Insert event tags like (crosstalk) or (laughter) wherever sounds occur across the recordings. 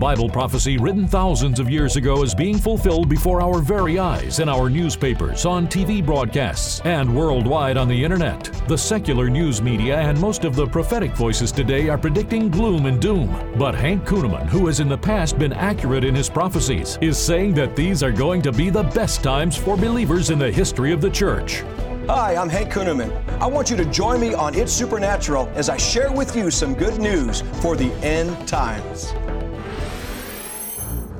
Bible prophecy written thousands of years ago is being fulfilled before our very eyes in our newspapers, on TV broadcasts, and worldwide on the internet. The secular news media and most of the prophetic voices today are predicting gloom and doom. But Hank Kunneman, who has in the past been accurate in his prophecies, is saying that these are going to be the best times for believers in the history of the church. Hi, I'm Hank Kunneman. I want you to join me on It's Supernatural as I share with you some good news for the end times.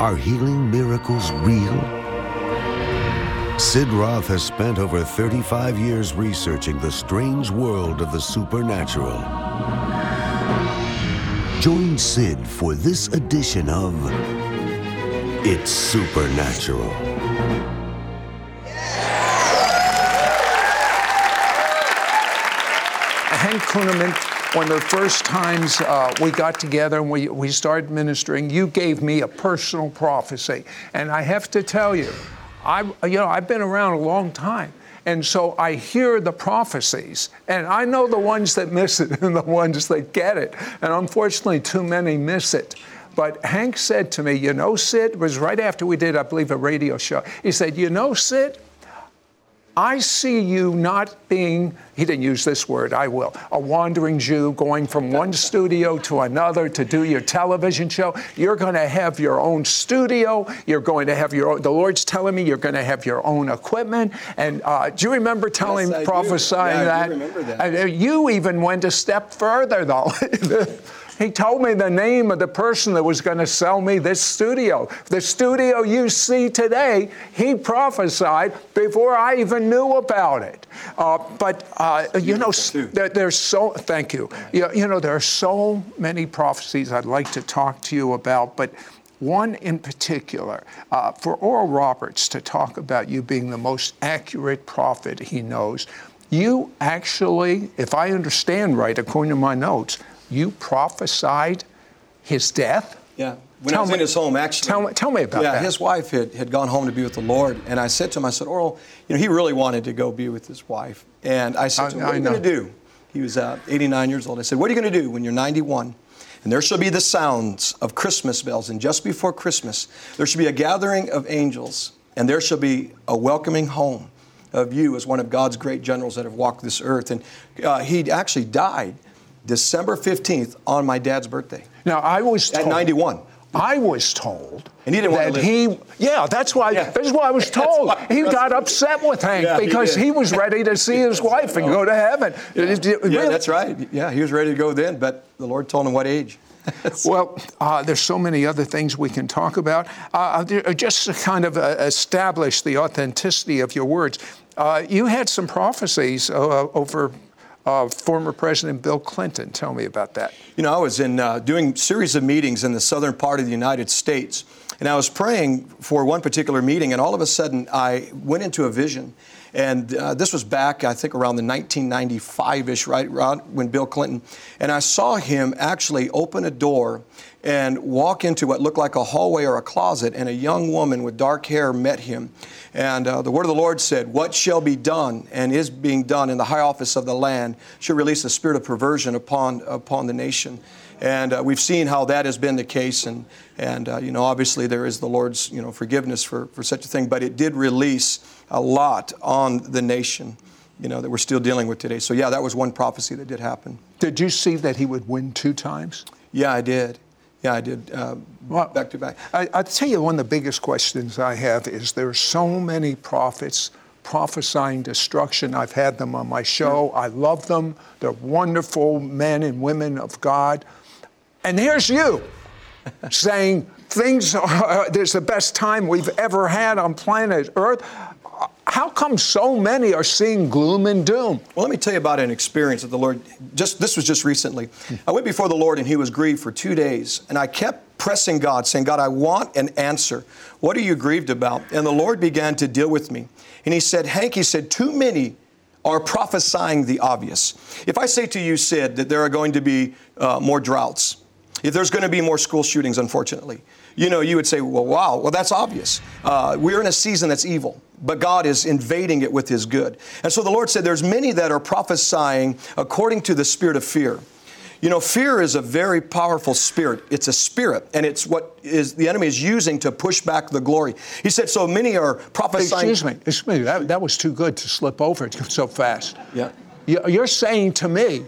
Are healing miracles real? Sid Roth has spent over 35 years researching the strange world of the supernatural. Join Sid for this edition of It's Supernatural. Hank Kunneman, of the first times uh, we got together and we, we started ministering, you gave me a personal prophecy. And I have to tell you, I, you know, I've been around a long time. And so I hear the prophecies, and I know the ones that miss it (laughs) and the ones that get it. And unfortunately, too many miss it. But Hank said to me, You know, Sid, was right after we did, I believe, a radio show. He said, You know, Sid, I see you not being, he didn't use this word, I will, a wandering Jew going from one studio to another to do your television show. You're going to have your own studio. You're going to have your own, the Lord's telling me you're going to have your own equipment. And uh, do you remember telling, Yes, I prophesying Yeah, I that? do remember that. And, uh, you even went a step further, though. (laughs) He told me the name of the person that was going to sell me this studio. The studio you see today, he prophesied before I even knew about it. Uh, but, uh, you know, there, there's so, thank you. you. You know, there are so many prophecies I'd like to talk to you about, but one in particular, uh, for Oral Roberts to talk about you being the most accurate prophet he knows, you actually, if I understand right, according to my notes, you prophesied his death. Yeah. When Tell I was me- in his home, actually. tell me- tell me about yeah, that. his wife had, had gone home to be with the Lord. And I said to him, I said, Oral, you know, he really wanted to go be with his wife. And I said I- to him, I What are you going to do? He was uh, 89 years old. I said, What are you going to do when you're 91? And there shall be the sounds of Christmas bells. And just before Christmas, there shall be a gathering of angels. And there shall be a welcoming home of you as one of God's great generals that have walked this earth. And uh, he actually died December 15th on my dad's birthday. Now, I was At 91. I was told And he didn't want that to live. he, yeah, that's why. Yeah. This is why I was (laughs) told. why- he got upset with Hank Yeah, because did. he, was ready to see his (laughs) wife and go to heaven. It- it- Yeah, really- that's right. Yeah, he was ready to go then, but the Lord told him what age. (laughs) Well, uh, there's so many other things we can talk about. Uh, just to kind of uh, establish the authenticity of your words, uh, you had some prophecies uh, over former President Bill Clinton. Tell me about that. You know, I was in uh, doing series of meetings in the southern part of the United States, and I was praying for one particular meeting, and all of a sudden I went into a vision. And uh, this was back, I think, around the 1995-ish, right around when Bill Clinton. And I saw him actually open a door and walk into what looked like a hallway or a closet, and a young woman with dark hair met him. And uh, the word of the Lord said, What shall be done and is being done in the high office of the land shall release a spirit of perversion upon, upon the nation. And uh, we've seen how that has been the case. And, and uh, you know, obviously there is the Lord's, you know, forgiveness for, for such a thing. But it did release a lot on the nation, you know, that we're still dealing with today. So, yeah, that was one prophecy that did happen. Did you see that he would win two times? Yeah, I did. Yeah, I did. Uh, Well, back to back. I, I'll tell you one of the biggest questions I have is there are so many prophets prophesying destruction. I've had them on my show. I love them. They're wonderful men and women of God. And here's you (laughs) saying things are, there's the best time we've ever had on planet Earth. How come so many are seeing gloom and doom? Well, let me tell you about an experience that the Lord just this was just recently. I went before the Lord and he was grieved for 2 days and I kept pressing God saying, "God, I want an answer. What are you grieved about?" And the Lord began to deal with me. And he said, "Hank, he said, too many are prophesying the obvious. If I say to you, Sid, that there are going to be uh, more droughts, if there's going to be more school shootings, unfortunately, you know, you would say, well, wow, well, that's obvious. Uh, we're in a season that's evil, but God is invading it with His good. And so the Lord said, there's many that are prophesying according to the spirit of fear. You know, fear is a very powerful spirit. It's a spirit, and it's what is the enemy is using to push back the glory. He said, so many are prophesying. Excuse me, excuse me. That, that was too good to slip over so fast. Yeah. You're saying to me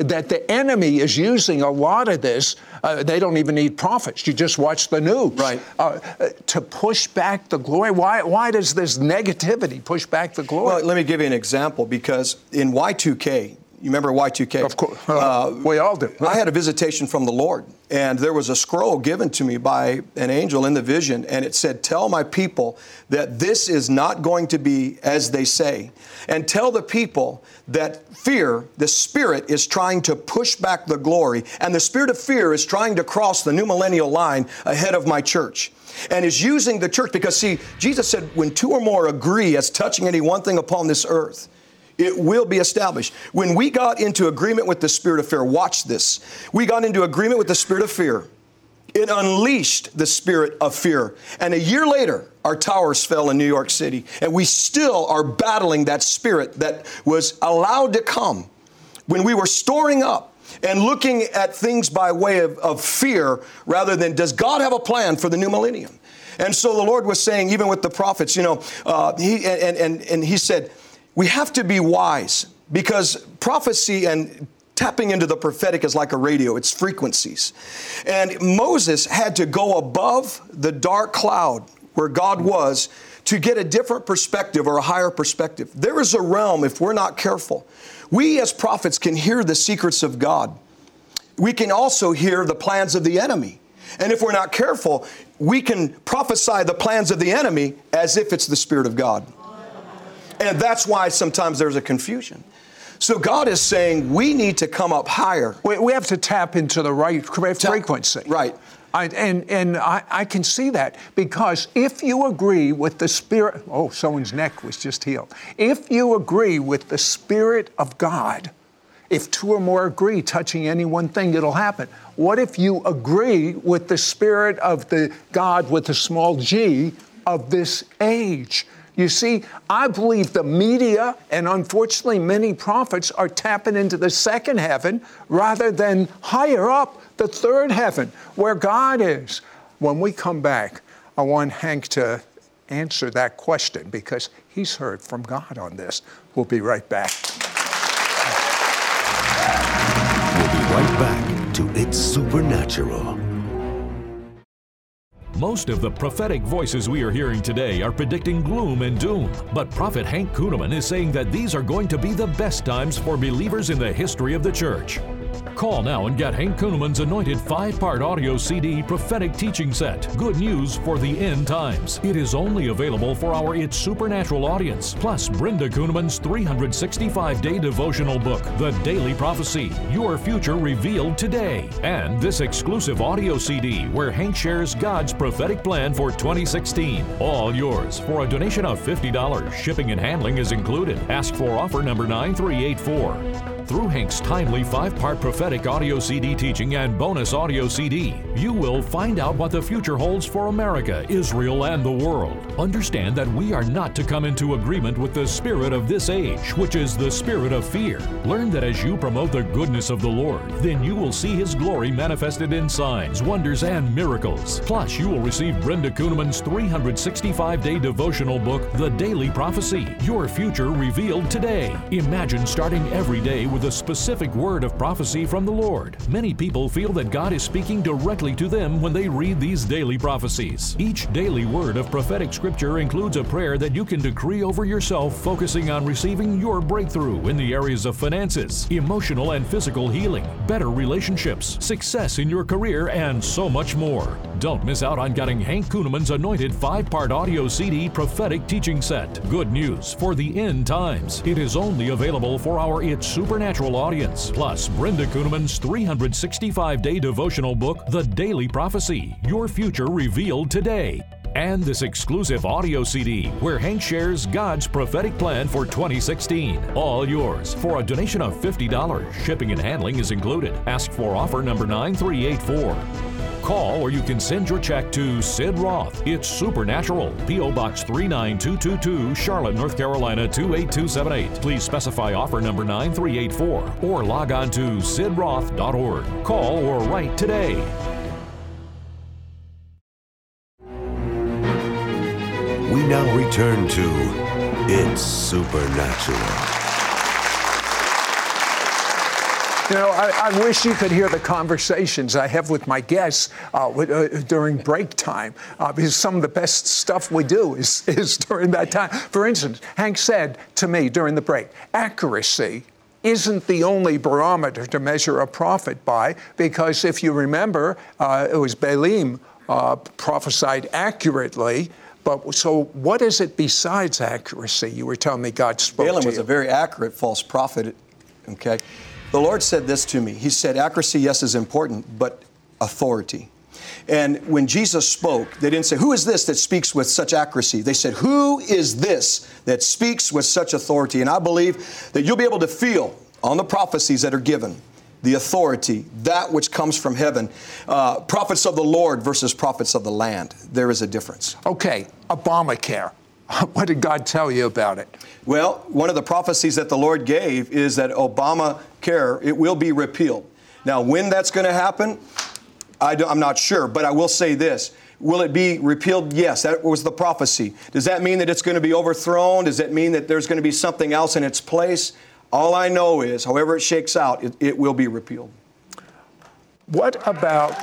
that the enemy is using a lot of this. Uh, they don't even need prophets. You just watch the news. Right. Uh, to push back the glory. Why, why does this negativity push back the glory? Well, let me give you an example because in Y2K, you remember Y2K? Of course. Uh, we all do. I had a visitation from the Lord, and there was a scroll given to me by an angel in the vision, and it said, Tell my people that this is not going to be as they say. And tell the people that fear, the spirit, is trying to push back the glory, and the spirit of fear is trying to cross the new millennial line ahead of my church and is using the church because, see, Jesus said, when two or more agree as touching any one thing upon this earth, it will be established. When we got into agreement with the spirit of fear, watch this. We got into agreement with the spirit of fear. It unleashed the spirit of fear. And a year later, our towers fell in New York City. And we still are battling that spirit that was allowed to come when we were storing up and looking at things by way of, of fear rather than does God have a plan for the new millennium? And so the Lord was saying, even with the prophets, you know, uh, he, and, and, and He said, we have to be wise because prophecy and tapping into the prophetic is like a radio, it's frequencies. And Moses had to go above the dark cloud where God was to get a different perspective or a higher perspective. There is a realm, if we're not careful, we as prophets can hear the secrets of God. We can also hear the plans of the enemy. And if we're not careful, we can prophesy the plans of the enemy as if it's the Spirit of God. And that's why sometimes there's a confusion. So God is saying we need to come up higher. We, we have to tap into the right frequency. Right. I, and and I, I, can see that because if you agree with the Spirit, oh, someone's neck was just healed. If you agree with the Spirit of God, if two or more agree touching any one thing, it'll happen. What if you agree with the Spirit of the God with a small g of this age? You see, I believe the media and unfortunately many prophets are tapping into the second heaven rather than higher up, the third heaven, where God is. When we come back, I want Hank to answer that question because he's heard from God on this. We'll be right back. We'll be right back to It's Supernatural. Most of the prophetic voices we are hearing today are predicting gloom and doom, but Prophet Hank Kunneman is saying that these are going to be the best times for believers in the history of the church. Call now and get Hank Kunneman's anointed five part audio CD prophetic teaching set, Good News for the End Times. It is only available for our It's Supernatural audience, plus Brenda Kunneman's 365 day devotional book, The Daily Prophecy Your Future Revealed Today, and this exclusive audio CD where Hank shares God's prophetic plan for 2016. All yours for a donation of $50. Shipping and handling is included. Ask for offer number 9384. Through Hank's timely five part prophetic audio CD teaching and bonus audio CD, you will find out what the future holds for America, Israel, and the world. Understand that we are not to come into agreement with the spirit of this age, which is the spirit of fear. Learn that as you promote the goodness of the Lord, then you will see His glory manifested in signs, wonders, and miracles. Plus, you will receive Brenda Kunneman's 365 day devotional book, The Daily Prophecy Your Future Revealed Today. Imagine starting every day with a specific word of prophecy from the Lord. Many people feel that God is speaking directly to them when they read these daily prophecies. Each daily word of prophetic scripture includes a prayer that you can decree over yourself, focusing on receiving your breakthrough in the areas of finances, emotional and physical healing, better relationships, success in your career, and so much more. Don't miss out on getting Hank Kunneman's anointed five part audio CD prophetic teaching set. Good news for the end times. It is only available for our It's Supernatural audience. Plus, Brenda Kunneman's 365 day devotional book, The Daily Prophecy Your Future Revealed Today. And this exclusive audio CD where Hank shares God's prophetic plan for 2016. All yours for a donation of $50. Shipping and handling is included. Ask for offer number 9384. Call or you can send your check to Sid Roth. It's Supernatural. P.O. Box 39222, Charlotte, North Carolina 28278. Please specify offer number 9384 or log on to sidroth.org. Call or write today. We now return to It's Supernatural. You know, I, I, wish you could hear the conversations I have with my guests uh, with, uh, during break time, uh, because some of the best stuff we do is, (laughs) is during that time. For instance, Hank said to me during the break, accuracy isn't the only barometer to measure a prophet by, because if you remember, uh, it was Balaam uh, prophesied accurately. But so, what is it besides accuracy? You were telling me God spoke Balaam was a very accurate false prophet. Okay, the Lord said this to me. He said, accuracy, yes, is important, but authority. And when Jesus spoke, they didn't say, Who is this that speaks with such accuracy? They said, Who is this that speaks with such authority? And I believe that you'll be able to feel on the prophecies that are given the authority, that which comes from heaven. Uh, prophets of the Lord versus prophets of the land. There is a difference. Okay, Obamacare. (laughs) What did God tell you about it? Well, one of the prophecies that the Lord gave is that Obamacare, it will be repealed. Now, when that's going to happen, I am not sure, but I will say this. Will it be repealed? Yes, that was the prophecy. Does that mean that it's going to be overthrown? Does that mean that there's going to be something else in its place? All I know is, however it shakes out, it, it will be repealed. What about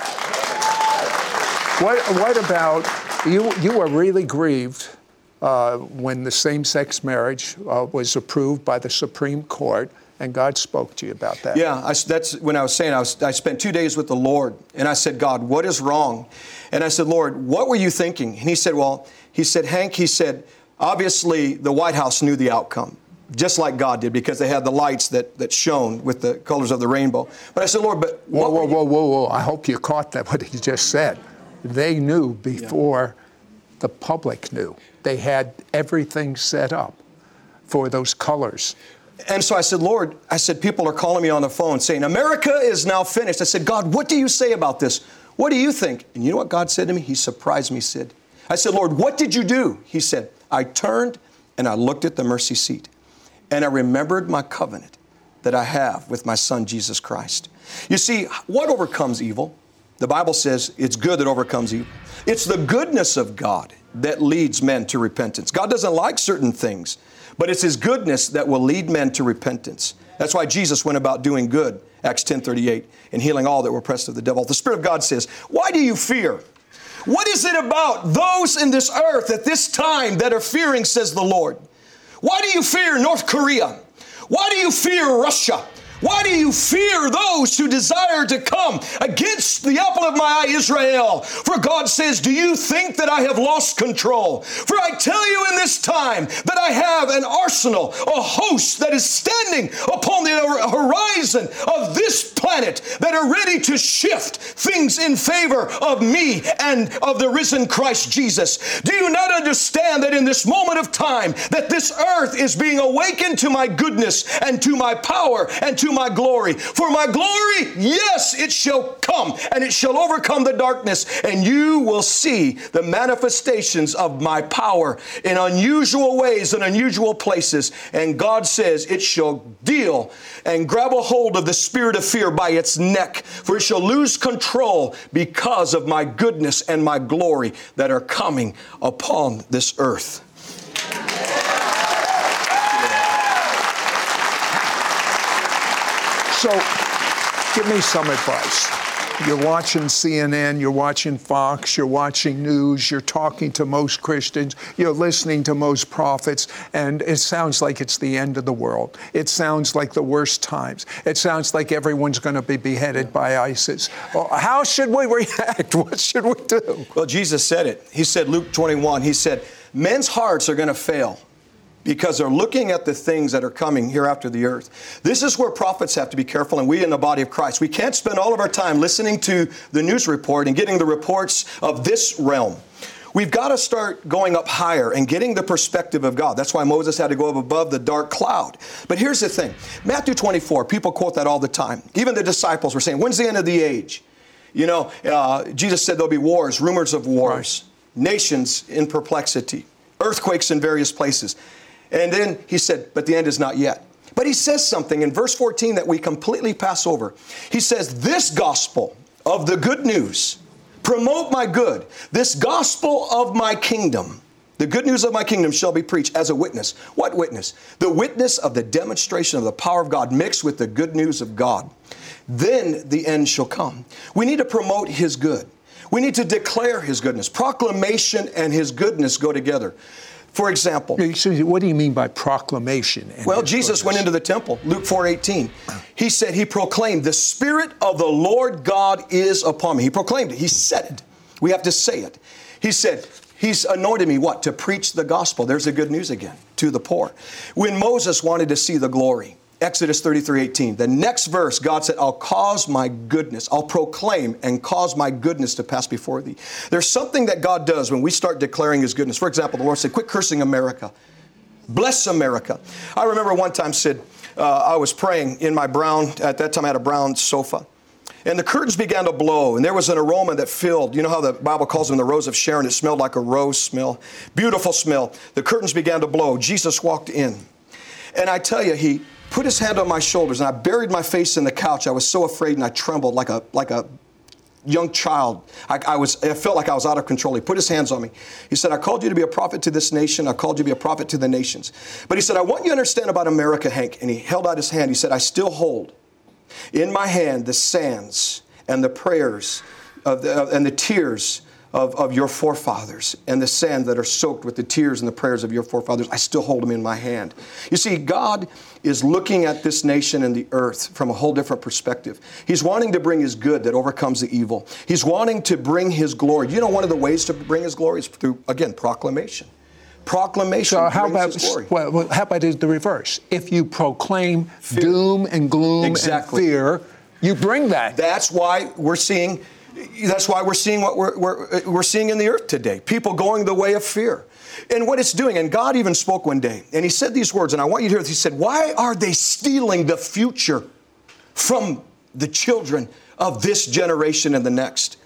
what, what about you? You were really grieved uh, when the same-sex marriage uh, was approved by the Supreme Court, and God spoke to you about that. Yeah, I, that's when I was saying I, was, I spent two days with the Lord, and I said, God, what is wrong? And I said, Lord, what were you thinking? And He said, Well, He said, Hank, He said, obviously the White House knew the outcome just like God did, because they had the lights that, that shone with the colors of the rainbow. But I said, Lord, but whoa, whoa, whoa, whoa, whoa! I hope you caught that (laughs) what he just said. They knew before yeah. The public knew. They had everything set up for those colors. And so I said, Lord, I said, people are calling me on the phone saying, America is now finished. I said, God, what do you say about this? What do you think? And you know what God said to me? He surprised me, Sid. I said, Lord, what did you do? He said, I turned and I looked at the mercy seat and I remembered my covenant that I have with my son Jesus Christ. You see, what overcomes evil? The Bible says it's good that overcomes evil. It's the goodness of God that leads men to repentance. God doesn't like certain things, but it's His goodness that will lead men to repentance. That's why Jesus went about doing good, Acts 10:38, and healing all that were oppressed of the devil. The Spirit of God says, Why do you fear? What is it about those in this earth at this time that are fearing, says the Lord? Why do you fear North Korea? Why do you fear Russia? Why do you fear those who desire to come against the apple of my eye, Israel? For God says, Do you think that I have lost control? For I tell you in this time that I have an arsenal, a host that is standing upon the horizon of this planet that are ready to shift things in favor of me and of the risen Christ Jesus. Do you not understand that in this moment of time that this earth is being awakened to my goodness and to my power and to to my glory. For my glory, yes, it shall come and it shall overcome the darkness, and you will see the manifestations of my power in unusual ways and unusual places. And God says it shall deal and grab a hold of the spirit of fear by its neck, for it shall lose control because of my goodness and my glory that are coming upon this earth. So, give me some advice. You're watching CNN, you're watching Fox, you're watching news, you're talking to most Christians, you're listening to most prophets, and it sounds like it's the end of the world. It sounds like the worst times. It sounds like everyone's going to be beheaded by ISIS. Well, how should we react? (laughs) What should we do? Well, Jesus said it. He said, Luke 21, He said, Men's hearts are going to fail because they're looking at the things that are coming here after the earth. This is where prophets have to be careful, and we in the body of Christ. We can't spend all of our time listening to the news report and getting the reports of this realm. We've got to start going up higher and getting the perspective of God. That's why Moses had to go up above the dark cloud. But here's the thing Matthew 24, people quote that all the time. Even the disciples were saying, When's the end of the age? You know, uh, Jesus said there'll be wars, rumors of wars, right. nations in perplexity, earthquakes in various places. And then he said, But the end is not yet. But he says something in verse 14 that we completely pass over. He says, This gospel of the good news, promote my good, this gospel of my kingdom. The good news of my kingdom shall be preached as a witness. What witness? The witness of the demonstration of the power of God mixed with the good news of God. Then the end shall come. We need to promote His good. We need to declare His goodness. Proclamation and His goodness go together. For example, what do you mean by proclamation? Well, Jesus went into the temple, Luke 4:18. He said he proclaimed, "The spirit of the Lord God is upon me." He proclaimed it. He said it. We have to say it. He said, He's anointed me what? To preach the gospel. There's the good news again to the poor. When Moses wanted to see the glory, Exodus 33 18. The next verse, God said, I'll cause my goodness, I'll proclaim and cause my goodness to pass before thee. There's something that God does when we start declaring His goodness. For example, the Lord said, Quit cursing America. Bless America. I remember one time, Sid, uh, I was praying in my brown, at that time I had a brown sofa. And the curtains began to blow, and there was an aroma that filled. You know how the Bible calls them the rose of Sharon? It smelled like a rose smell. Beautiful smell. The curtains began to blow. Jesus walked in. And I tell you, he put his hand on my shoulders, and I buried my face in the couch. I was so afraid and I trembled like a, like a young child. I, I, was, I felt like I was out of control. He put his hands on me. He said, I called you to be a prophet to this nation. I called you to be a prophet to the nations. But he said, I want you to understand about America, Hank. And he held out his hand. He said, I still hold in my hand the sands and the prayers of the, and the tears of, of your forefathers and the sand that are soaked with the tears and the prayers of your forefathers, I still hold them in my hand. You see, God is looking at this nation and the earth from a whole different perspective. He's wanting to bring His good that overcomes the evil. He's wanting to bring His glory. You know, one of the ways to bring His glory is through, again, proclamation proclamation. So how about well, how about the reverse? If you proclaim fear. doom and gloom exactly. and fear, you bring that. That's why we're seeing that's why we're seeing what we're, we're, we're seeing in the earth today people going the way of fear. And what it's doing, and God even spoke one day, and He said these words, and I want you to hear this. He said, Why are they stealing the future from the children of this generation and the next?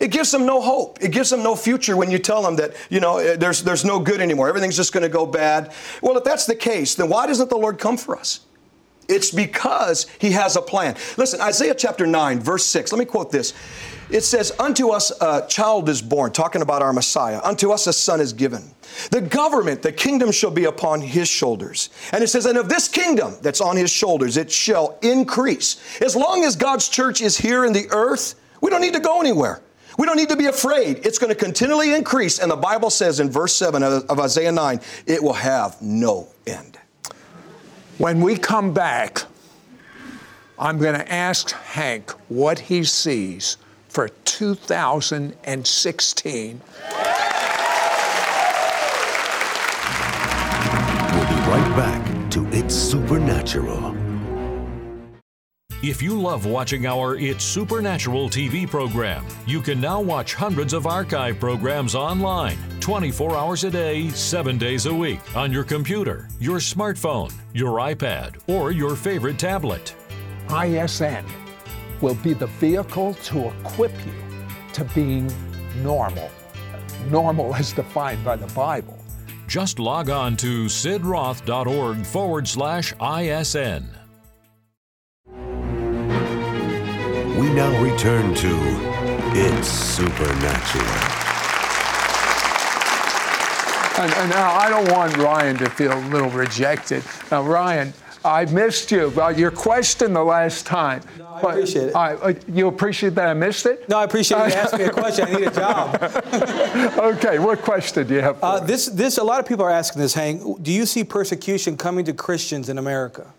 It gives them no hope. It gives them no future when you tell them that, you know, there's, there's no good anymore. Everything's just going to go bad. Well, if that's the case, then why doesn't the Lord come for us? It's because he has a plan. Listen, Isaiah chapter 9, verse 6. Let me quote this. It says, Unto us a child is born, talking about our Messiah. Unto us a son is given. The government, the kingdom shall be upon his shoulders. And it says, And of this kingdom that's on his shoulders, it shall increase. As long as God's church is here in the earth, we don't need to go anywhere. We don't need to be afraid. It's going to continually increase. And the Bible says in verse 7 of Isaiah 9, it will have no end. When we come back, I'm going to ask Hank what he sees for 2016. We'll be right back to It's Supernatural. If you love watching our It's Supernatural TV program, you can now watch hundreds of archive programs online 24 hours a day, 7 days a week on your computer, your smartphone, your iPad, or your favorite tablet. ISN will be the vehicle to equip you to being normal. Normal as defined by the Bible. Just log on to sidroth.org forward slash ISN. Now return to It's Supernatural. And, and, now I don't want Ryan to feel a little rejected. Now, Ryan, I missed you. Well, your question the last time. No, I but, appreciate it. Uh, you appreciate that I missed it? No, I appreciate you asking me a question. I need a job. (laughs) okay, what question do you have? Uh, this, this, a lot of people are asking this, Hank. Do you see persecution coming to Christians in America?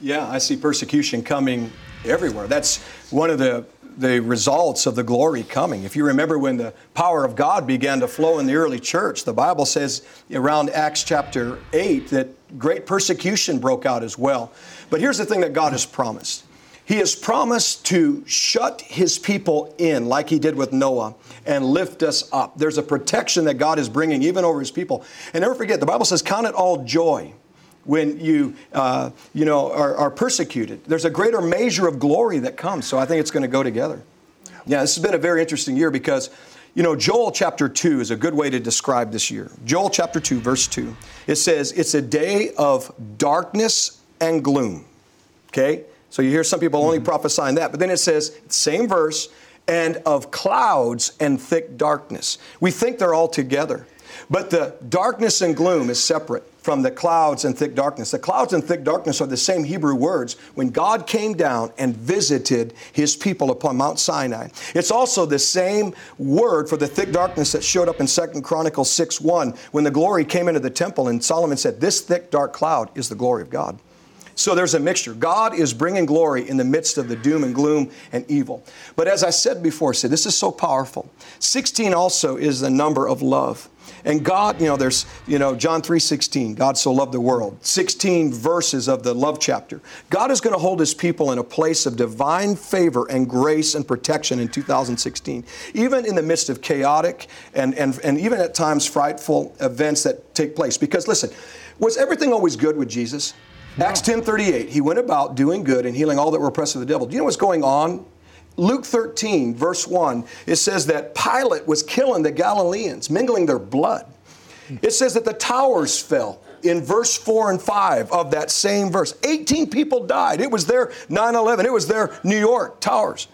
Yeah, I see persecution coming everywhere. That's one of the the results of the glory coming. If you remember when the power of God began to flow in the early church, the Bible says around Acts chapter 8 that great persecution broke out as well. But here's the thing that God has promised He has promised to shut His people in, like He did with Noah, and lift us up. There's a protection that God is bringing even over His people. And never forget, the Bible says, Count it all joy when you, uh, you know, are, are, persecuted. There's a greater measure of glory that comes. So I think it's going to go together. Yeah, this has been a very interesting year because, you know, Joel chapter 2 is a good way to describe this year. Joel chapter 2, verse 2. It says, It's a day of darkness and gloom. Okay? So you hear some people only mm-hmm. prophesying that. But then it says, same verse, and of clouds and thick darkness. We think they're all together. But the darkness and gloom is separate from the clouds and thick darkness. The clouds and thick darkness are the same Hebrew words when God came down and visited his people upon Mount Sinai. It's also the same word for the thick darkness that showed up in 2 Chronicles 6 1 when the glory came into the temple and Solomon said, This thick dark cloud is the glory of God. So there's a mixture. God is bringing glory in the midst of the doom and gloom and evil. But as I said before, see, this is so powerful. 16 also is the number of love. And God, you know, there's, you know, John 3:16, God so loved the world. 16 verses of the love chapter. God is going to hold his people in a place of divine favor and grace and protection in 2016. Even in the midst of chaotic and, and, and even at times frightful events that take place. Because listen, was everything always good with Jesus? No. Acts 10:38, he went about doing good and healing all that were oppressed of the devil. Do you know what's going on Luke 13, verse 1, it says that Pilate was killing the Galileans, mingling their blood. It says that the towers fell in verse 4 and 5 of that same verse. 18 people died. It was their 9 11, it was their New York towers.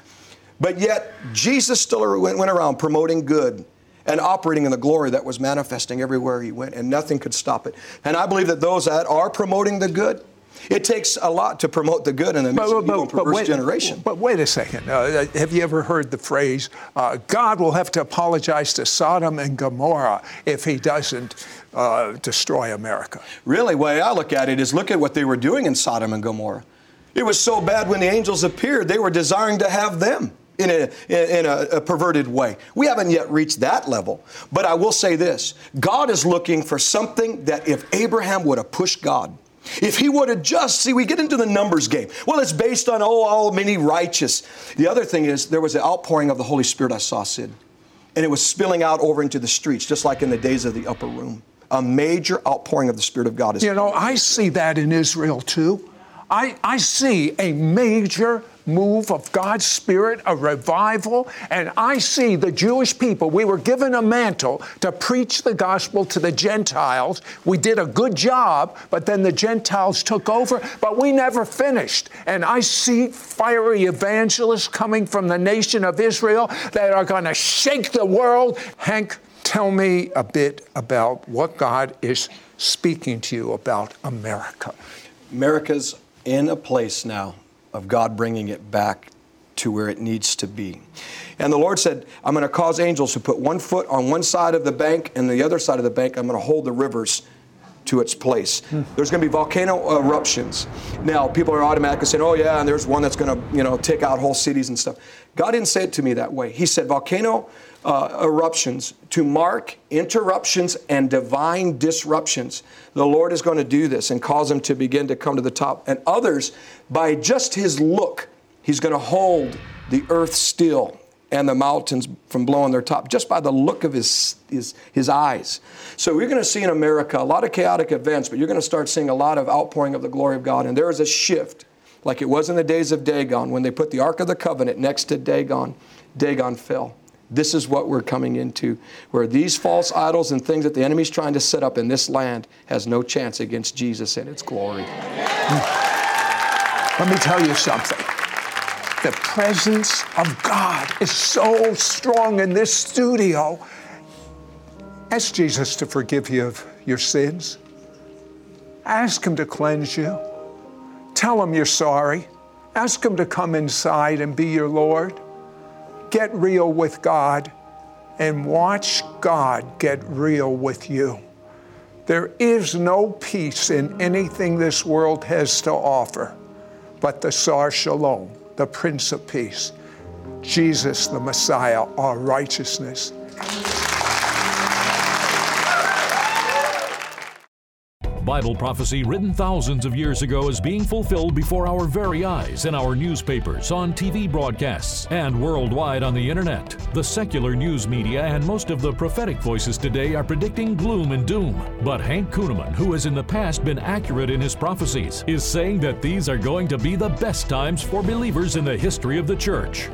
But yet, Jesus still went, went around promoting good and operating in the glory that was manifesting everywhere he went, and nothing could stop it. And I believe that those that are promoting the good, it takes a lot to promote the good in a but, but, but, perverse wait, generation. But wait a second. Uh, have you ever heard the phrase, uh, God will have to apologize to Sodom and Gomorrah if he doesn't uh, destroy America? Really, the way I look at it is look at what they were doing in Sodom and Gomorrah. It was so bad when the angels appeared, they were desiring to have them in a, in a, a, perverted way. We haven't yet reached that level. But I will say this God is looking for something that if Abraham would have pushed God, if he would have just, see, we get into the numbers game. Well, it's based on, oh, all many righteous. The other thing is, there was an outpouring of the Holy Spirit I saw, Sid. And it was spilling out over into the streets, just like in the days of the upper room. A major outpouring of the Spirit of God is. You know, I see that in Israel too. I, I see a major move of God's Spirit, a revival, and I see the Jewish people. We were given a mantle to preach the gospel to the Gentiles. We did a good job, but then the Gentiles took over, but we never finished. And I see fiery evangelists coming from the nation of Israel that are going to shake the world. Hank, tell me a bit about what God is speaking to you about America. America's in a place now of God bringing it back to where it needs to be. And the Lord said, I'm going to cause angels to put one foot on one side of the bank and the other side of the bank, I'm going to hold the rivers to its place. There's going to be volcano eruptions. Now, people are automatically saying, oh, yeah, and there's one that's going to, you know, take out whole cities and stuff. God didn't say it to me that way. He said volcano uh, eruptions to mark interruptions and divine disruptions. The Lord is going to do this and cause them to begin to come to the top. And others, by just His look, He's going to hold the earth still and the mountains from blowing their top just by the look of his, his, his eyes. So we're going to see in America a lot of chaotic events, but you're going to start seeing a lot of outpouring of the glory of God. And there is a shift, like it was in the days of Dagon when they put the Ark of the Covenant next to Dagon. Dagon fell. This is what we're coming into, where these false idols and things that the enemy's trying to set up in this land has no chance against Jesus and its glory. Let me tell you something. The presence of God is so strong in this studio. Ask Jesus to forgive you of your sins. Ask Him to cleanse you. Tell him you're sorry. Ask him to come inside and be your Lord. Get real with God and watch God get real with you. There is no peace in anything this world has to offer but the Sar Shalom, the Prince of Peace, Jesus the Messiah, our righteousness. Bible prophecy written thousands of years ago is being fulfilled before our very eyes in our newspapers, on TV broadcasts, and worldwide on the internet. The secular news media and most of the prophetic voices today are predicting gloom and doom. But Hank Kunneman, who has in the past been accurate in his prophecies, is saying that these are going to be the best times for believers in the history of the church.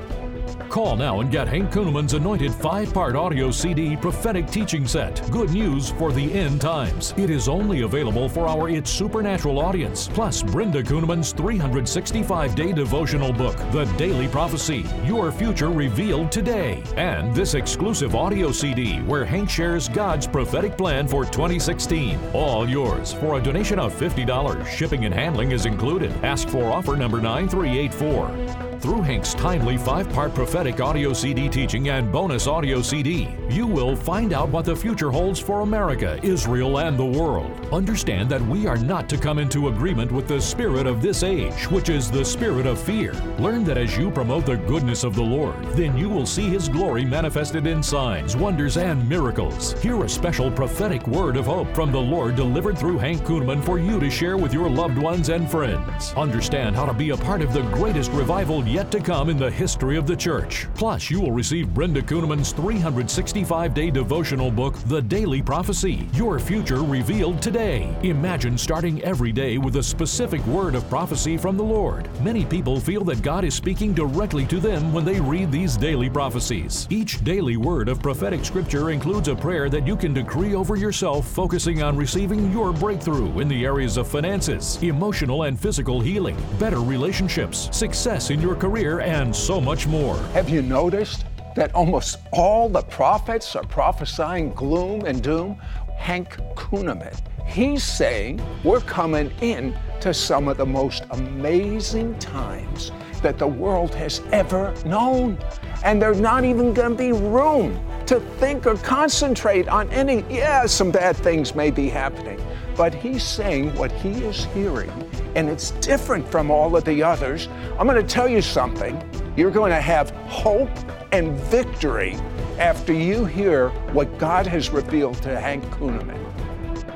Call now and get Hank Kunneman's anointed five part audio CD prophetic teaching set. Good news for the end times. It is only available for our It's Supernatural audience. Plus, Brenda Kunneman's 365 day devotional book, The Daily Prophecy Your Future Revealed Today. And this exclusive audio CD where Hank shares God's prophetic plan for 2016. All yours for a donation of $50. Shipping and handling is included. Ask for offer number 9384. Through Hank's timely five part prophetic audio CD teaching and bonus audio CD, you will find out what the future holds for America, Israel, and the world. Understand that we are not to come into agreement with the spirit of this age, which is the spirit of fear. Learn that as you promote the goodness of the Lord, then you will see His glory manifested in signs, wonders, and miracles. Hear a special prophetic word of hope from the Lord delivered through Hank Kunneman for you to share with your loved ones and friends. Understand how to be a part of the greatest revival yet to come in the history of the church. Plus, you will receive Brenda Kunneman's 365 day devotional book, The Daily Prophecy Your Future Revealed Today. Imagine starting every day with a specific word of prophecy from the Lord. Many people feel that God is speaking directly to them when they read these daily prophecies. Each daily word of prophetic scripture includes a prayer that you can decree over yourself, focusing on receiving your breakthrough in the areas of finances, emotional and physical healing, better relationships, success in your career, and so much more. Have you noticed that almost all the prophets are prophesying gloom and doom? Hank Kunneman. He's saying we're coming in to some of the most amazing times that the world has ever known. And there's not even going to be room to think or concentrate on any, yeah, some bad things may be happening. But he's saying what he is hearing, and it's different from all of the others. I'm going to tell you something. You're going to have hope and victory after you hear what God has revealed to Hank Kunneman.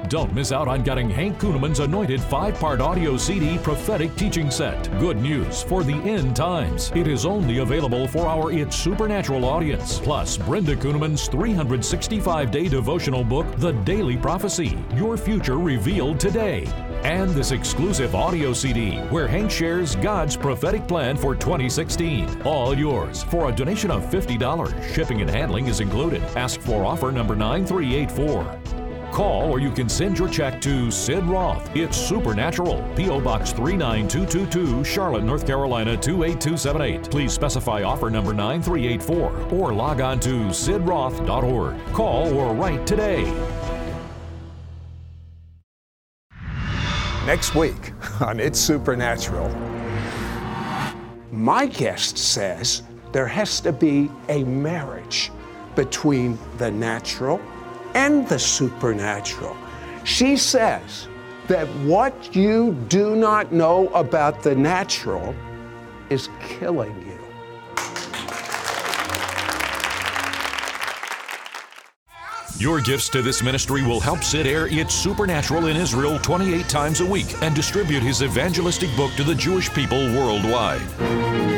Don't miss out on getting Hank Kunneman's anointed five part audio CD prophetic teaching set. Good news for the end times. It is only available for our It's Supernatural audience. Plus, Brenda Kunneman's 365 day devotional book, The Daily Prophecy Your Future Revealed Today. And this exclusive audio CD where Hank shares God's prophetic plan for 2016. All yours for a donation of $50. Shipping and handling is included. Ask for offer number 9384. Call or you can send your check to Sid Roth. It's Supernatural. P.O. Box 39222, Charlotte, North Carolina 28278. Please specify offer number 9384 or log on to sidroth.org. Call or write today. Next week on It's Supernatural, my guest says there has to be a marriage between the natural and the supernatural. She says that what you do not know about the natural is killing you. Your gifts to this ministry will help Sid air It's Supernatural in Israel 28 times a week and distribute his evangelistic book to the Jewish people worldwide.